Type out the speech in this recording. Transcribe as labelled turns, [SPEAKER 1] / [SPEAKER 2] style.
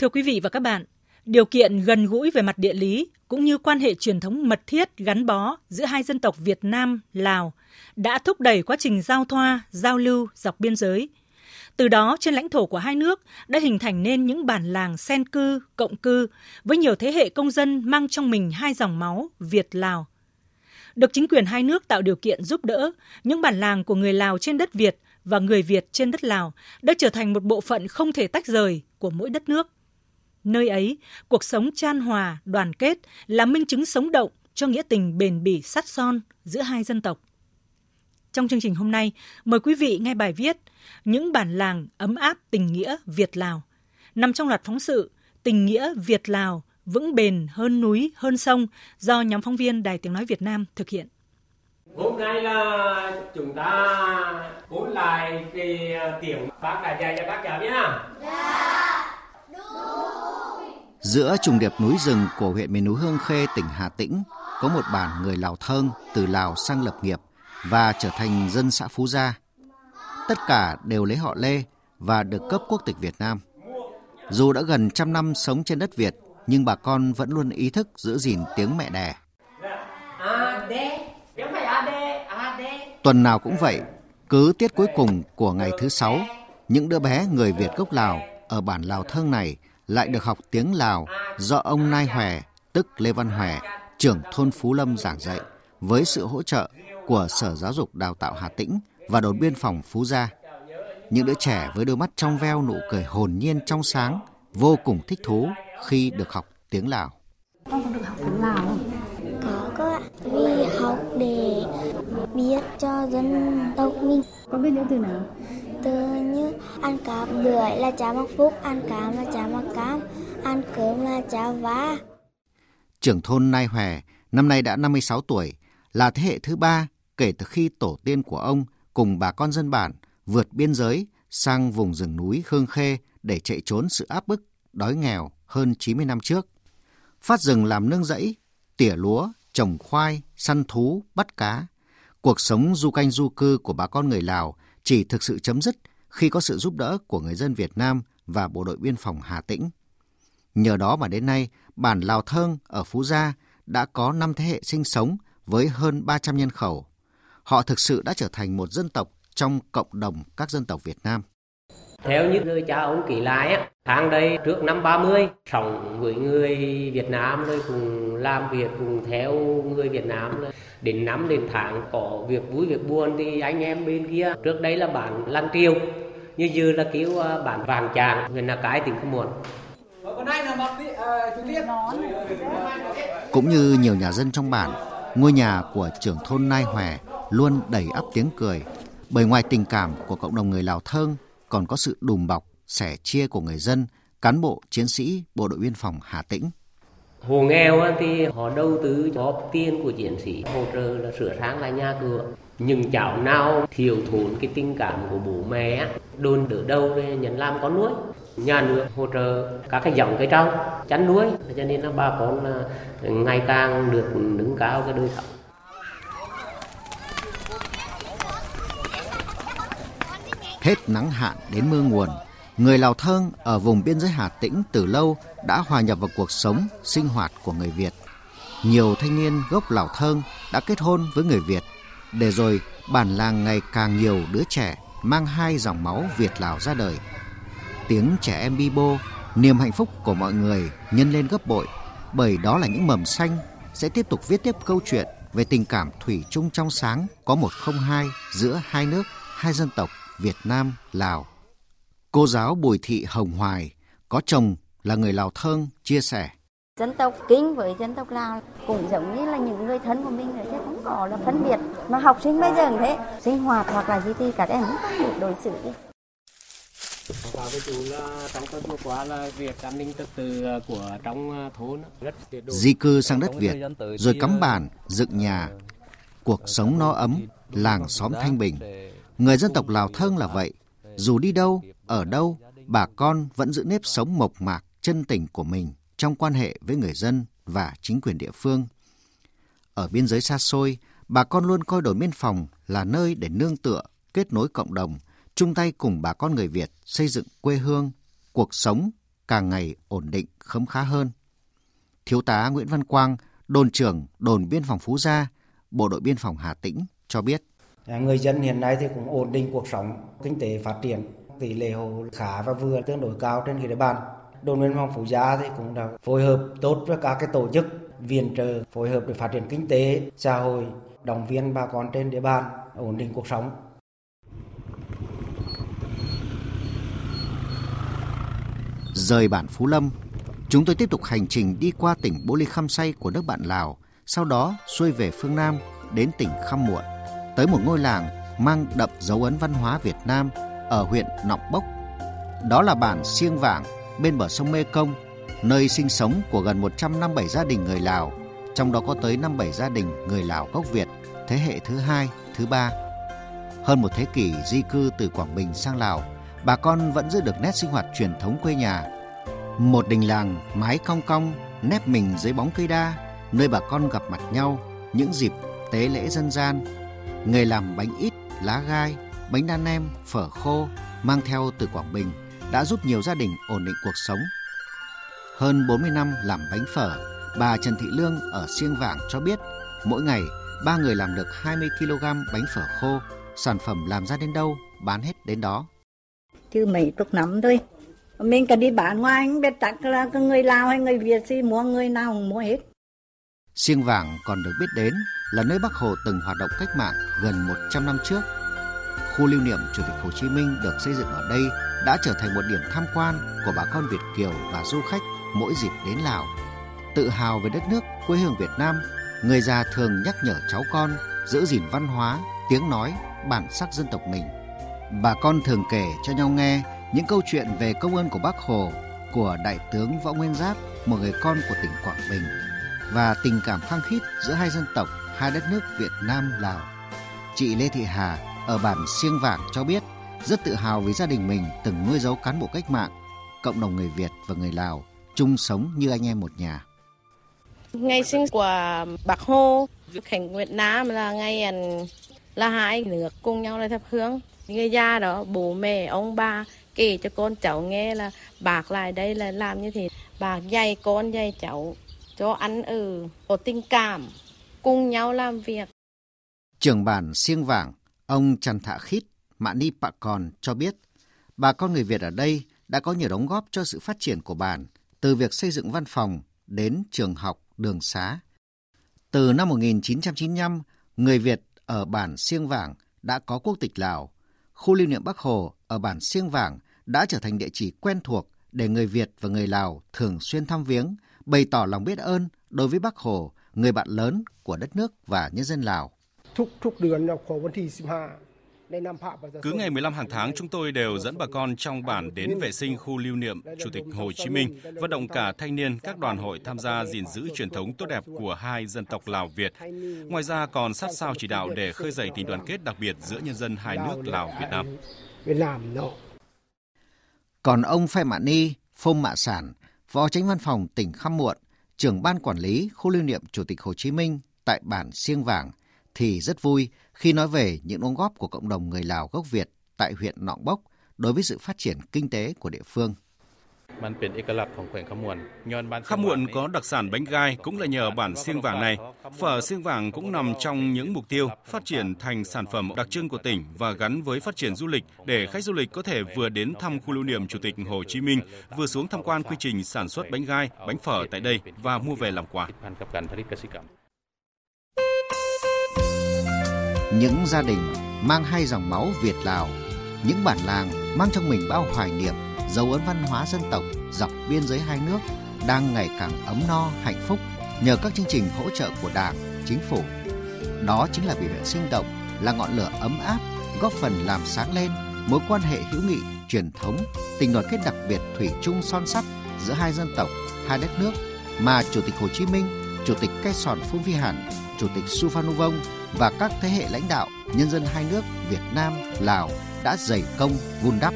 [SPEAKER 1] Thưa quý vị và các bạn, điều kiện gần gũi về mặt địa lý cũng như quan hệ truyền thống mật thiết gắn bó giữa hai dân tộc Việt Nam, Lào đã thúc đẩy quá trình giao thoa, giao lưu dọc biên giới. Từ đó trên lãnh thổ của hai nước đã hình thành nên những bản làng sen cư, cộng cư với nhiều thế hệ công dân mang trong mình hai dòng máu Việt-Lào. Được chính quyền hai nước tạo điều kiện giúp đỡ, những bản làng của người Lào trên đất Việt và người Việt trên đất Lào đã trở thành một bộ phận không thể tách rời của mỗi đất nước. Nơi ấy, cuộc sống chan hòa, đoàn kết là minh chứng sống động cho nghĩa tình bền bỉ sắt son giữa hai dân tộc. Trong chương trình hôm nay, mời quý vị nghe bài viết Những bản làng ấm áp tình nghĩa Việt-Lào, nằm trong loạt phóng sự Tình nghĩa Việt-Lào vững bền hơn núi, hơn sông do nhóm phóng viên Đài Tiếng Nói Việt Nam thực hiện.
[SPEAKER 2] Hôm nay là chúng ta ôn lại cái tiếng bác đã dạy cho các cháu nhé. Dạ,
[SPEAKER 3] Giữa trùng điệp núi rừng của huyện miền núi Hương Khê, tỉnh Hà Tĩnh, có một bản người Lào Thơng từ Lào sang lập nghiệp và trở thành dân xã Phú Gia. Tất cả đều lấy họ Lê và được cấp quốc tịch Việt Nam. Dù đã gần trăm năm sống trên đất Việt, nhưng bà con vẫn luôn ý thức giữ gìn tiếng mẹ đẻ. Tuần nào cũng vậy, cứ tiết cuối cùng của ngày thứ sáu, những đứa bé người Việt gốc Lào ở bản Lào Thơng này lại được học tiếng Lào do ông Nai Hòe, tức Lê Văn Hòe, trưởng thôn Phú Lâm giảng dạy, với sự hỗ trợ của Sở Giáo dục Đào tạo Hà Tĩnh và đồn biên phòng Phú Gia. Những đứa trẻ với đôi mắt trong veo nụ cười hồn nhiên trong sáng, vô cùng thích thú khi được học tiếng Lào.
[SPEAKER 4] Con có được học tiếng Lào không?
[SPEAKER 5] Có cơ ạ. Vì học để biết cho dân tộc mình.
[SPEAKER 4] Con biết những từ nào?
[SPEAKER 5] Từ như ăn cám bưởi là cháo mắc phúc, ăn cám là cháo mắc cám, ăn cơm là cháo vá.
[SPEAKER 3] Trưởng thôn Nai Hòe năm nay đã 56 tuổi, là thế hệ thứ ba kể từ khi tổ tiên của ông cùng bà con dân bản vượt biên giới sang vùng rừng núi Hương Khê để chạy trốn sự áp bức, đói nghèo hơn 90 năm trước. Phát rừng làm nương rẫy, tỉa lúa, trồng khoai, săn thú, bắt cá. Cuộc sống du canh du cư của bà con người Lào chỉ thực sự chấm dứt khi có sự giúp đỡ của người dân Việt Nam và bộ đội biên phòng Hà Tĩnh. Nhờ đó mà đến nay, bản Lào Thơng ở Phú Gia đã có 5 thế hệ sinh sống với hơn 300 nhân khẩu. Họ thực sự đã trở thành một dân tộc trong cộng đồng các dân tộc Việt Nam.
[SPEAKER 2] Theo như lời cha ông kể lại, á, tháng đây trước năm 30, sống với người Việt Nam rồi cùng làm việc cùng theo người Việt Nam. Đến năm đến tháng có việc vui việc buồn thì anh em bên kia. Trước đây là bản Lan Triều, như giờ là kêu à, bản Vàng Tràng, người là cái tỉnh không muộn.
[SPEAKER 3] Cũng như nhiều nhà dân trong bản, ngôi nhà của trưởng thôn Nai Hòe luôn đầy ắp tiếng cười, bởi ngoài tình cảm của cộng đồng người Lào Thơng còn có sự đùm bọc, sẻ chia của người dân, cán bộ, chiến sĩ, bộ đội biên phòng Hà Tĩnh.
[SPEAKER 2] Hồ nghèo thì họ đầu tư góp tiền của chiến sĩ hỗ trợ là sửa sáng lại nhà cửa. Nhưng cháu nào thiếu thốn cái tình cảm của bố mẹ, đồn đỡ đâu để nhận làm con nuôi. Nhà nước hỗ trợ các cái dòng cây trồng, chăn nuôi, cho nên là bà con là ngày càng được nâng cao cái đời sống.
[SPEAKER 3] Hết nắng hạn đến mưa nguồn, người Lào Thơng ở vùng biên giới Hà Tĩnh từ lâu đã hòa nhập vào cuộc sống, sinh hoạt của người Việt. Nhiều thanh niên gốc Lào Thơng đã kết hôn với người Việt, để rồi bản làng ngày càng nhiều đứa trẻ mang hai dòng máu Việt Lào ra đời. Tiếng trẻ em bi bô, niềm hạnh phúc của mọi người nhân lên gấp bội, bởi đó là những mầm xanh sẽ tiếp tục viết tiếp câu chuyện về tình cảm thủy chung trong sáng có một không hai giữa hai nước, hai dân tộc Việt Nam, Lào. Cô giáo Bùi Thị Hồng Hoài có chồng là người Lào Thơng chia sẻ.
[SPEAKER 6] Dân tộc Kinh với dân tộc Lào cũng giống như là những người thân của mình rồi chứ không có là phân biệt. Mà học sinh bây giờ cũng thế, sinh hoạt hoặc là gì thì các em cũng không được đối xử đi.
[SPEAKER 2] Báo với chú là trong tuần vừa qua là việc an ninh trật tự của trong thôn rất.
[SPEAKER 3] Di cư sang đất Việt, rồi cắm bản, dựng nhà. Cuộc sống no ấm, làng xóm thanh bình. Người dân tộc Lào Thơng là vậy. Dù đi đâu, ở đâu, bà con vẫn giữ nếp sống mộc mạc, chân tình của mình trong quan hệ với người dân và chính quyền địa phương. Ở biên giới xa xôi, bà con luôn coi đồn biên phòng là nơi để nương tựa, kết nối cộng đồng, chung tay cùng bà con người Việt xây dựng quê hương, cuộc sống càng ngày ổn định khấm khá hơn. Thiếu tá Nguyễn Văn Quang, đồn trưởng đồn biên phòng Phú Gia, Bộ đội biên phòng Hà Tĩnh cho biết.
[SPEAKER 7] Dạ, người dân hiện nay thì cũng ổn định cuộc sống, kinh tế phát triển, tỷ lệ hộ khá và vừa tương đối cao trên địa bàn. Đồn biên phòng Phú Gia thì cũng đã phối hợp tốt với các cái tổ chức viện trợ phối hợp để phát triển kinh tế, xã hội, động viên bà con trên địa bàn ổn định cuộc sống.
[SPEAKER 3] Rời bản Phú Lâm, chúng tôi tiếp tục hành trình đi qua tỉnh Bô Ly Khăm Say của nước bạn Lào, sau đó xuôi về phương Nam đến tỉnh Khăm Muộn, tới một ngôi làng mang đậm dấu ấn văn hóa Việt Nam ở huyện Nọng Bốc. Đó là bản Siêng Vàng bên bờ sông Mê Công, nơi sinh sống của gần 157 gia đình người Lào, trong đó có tới 57 gia đình người Lào gốc Việt thế hệ thứ hai, thứ ba. Hơn một thế kỷ di cư từ Quảng Bình sang Lào, bà con vẫn giữ được nét sinh hoạt truyền thống quê nhà. Một đình làng mái cong cong, nép mình dưới bóng cây đa, nơi bà con gặp mặt nhau những dịp tế lễ dân gian. Người làm bánh ít, lá gai, bánh đa nem, phở khô mang theo từ Quảng Bình đã giúp nhiều gia đình ổn định cuộc sống. Hơn 40 năm làm bánh phở, bà Trần Thị Lương ở Siêng Vàng cho biết mỗi ngày ba người làm được 20 kg bánh phở khô, sản phẩm làm ra đến đâu bán hết đến đó.
[SPEAKER 8] Chứ mấy chục năm thôi, mình cả đi bán ngoài không biết chắc là người Lào hay người Việt gì mua người nào cũng mua hết.
[SPEAKER 3] Siêng Vàng còn được biết đến là nơi Bắc Hồ từng hoạt động cách mạng gần 100 năm trước. Khu lưu niệm Chủ tịch Hồ Chí Minh được xây dựng ở đây đã trở thành một điểm tham quan của bà con Việt Kiều và du khách mỗi dịp đến Lào. Tự hào về đất nước, quê hương Việt Nam, người già thường nhắc nhở cháu con giữ gìn văn hóa, tiếng nói, bản sắc dân tộc mình. Bà con thường kể cho nhau nghe những câu chuyện về công ơn của Bác Hồ, của Đại tướng Võ Nguyên Giáp, một người con của tỉnh Quảng Bình, và tình cảm khăng khít giữa hai dân tộc, hai đất nước Việt Nam, Lào. Chị Lê Thị Hà ở bản Siêng Vàng cho biết rất tự hào vì gia đình mình từng nuôi dấu cán bộ cách mạng, cộng đồng người Việt và người Lào chung sống như anh em một nhà.
[SPEAKER 9] Ngày sinh của Bác Hồ, Khánh Việt Nam là ngày là hai nước cùng nhau là thắp hướng. Người già đó, bố mẹ, ông bà kể cho con cháu nghe là bác lại đây là làm như thế. Bác dạy con, dạy cháu cho ăn ở, có tình cảm, cùng nhau làm việc.
[SPEAKER 3] Trưởng bản Siêng Vàng, ông Trần Thạ Khít, Mạ Ni Pạ Còn cho biết, bà con người Việt ở đây đã có nhiều đóng góp cho sự phát triển của bản, từ việc xây dựng văn phòng đến trường học, đường xá. Từ năm 1995, người Việt ở bản Siêng Vàng đã có quốc tịch Lào. Khu lưu niệm Bắc Hồ ở bản Siêng Vàng đã trở thành địa chỉ quen thuộc để người Việt và người Lào thường xuyên thăm viếng, bày tỏ lòng biết ơn đối với Bắc Hồ, người bạn lớn của đất nước và nhân dân Lào.
[SPEAKER 10] Cứ ngày 15 hàng tháng, chúng tôi đều dẫn bà con trong bản đến vệ sinh khu lưu niệm Chủ tịch Hồ Chí Minh, vận động cả thanh niên các đoàn hội tham gia gìn giữ truyền thống tốt đẹp của hai dân tộc Lào Việt. Ngoài ra còn sát sao chỉ đạo để khơi dậy tình đoàn kết đặc biệt giữa nhân dân hai nước Lào Việt Nam.
[SPEAKER 3] Còn ông Phai Mạ Ni, phong Mạ Sản, Phó Tránh Văn phòng tỉnh Khăm Muộn, trưởng ban quản lý khu lưu niệm Chủ tịch Hồ Chí Minh tại bản Siêng Vàng thì rất vui khi nói về những đóng góp của cộng đồng người Lào gốc Việt tại huyện Nọng Bốc đối với sự phát triển kinh tế của địa phương.
[SPEAKER 10] Khăm Muộn có đặc sản bánh gai cũng là nhờ bản siêng vàng này. Phở siêng vàng cũng nằm trong những mục tiêu phát triển thành sản phẩm đặc trưng của tỉnh và gắn với phát triển du lịch để khách du lịch có thể vừa đến thăm khu lưu niệm Chủ tịch Hồ Chí Minh, vừa xuống tham quan quy trình sản xuất bánh gai, bánh phở tại đây và mua về làm quà.
[SPEAKER 3] những gia đình mang hai dòng máu Việt Lào, những bản làng mang trong mình bao hoài niệm, dấu ấn văn hóa dân tộc dọc biên giới hai nước đang ngày càng ấm no hạnh phúc nhờ các chương trình hỗ trợ của Đảng, Chính phủ. Đó chính là biểu hiện sinh động, là ngọn lửa ấm áp, góp phần làm sáng lên mối quan hệ hữu nghị, truyền thống, tình đoàn kết đặc biệt thủy chung son sắt giữa hai dân tộc, hai đất nước mà Chủ tịch Hồ Chí Minh, Chủ tịch Cây Sòn Phung Vi Hẳn, Chủ tịch Suphanuvong và các thế hệ lãnh đạo nhân dân hai nước Việt Nam, Lào đã dày công vun đắp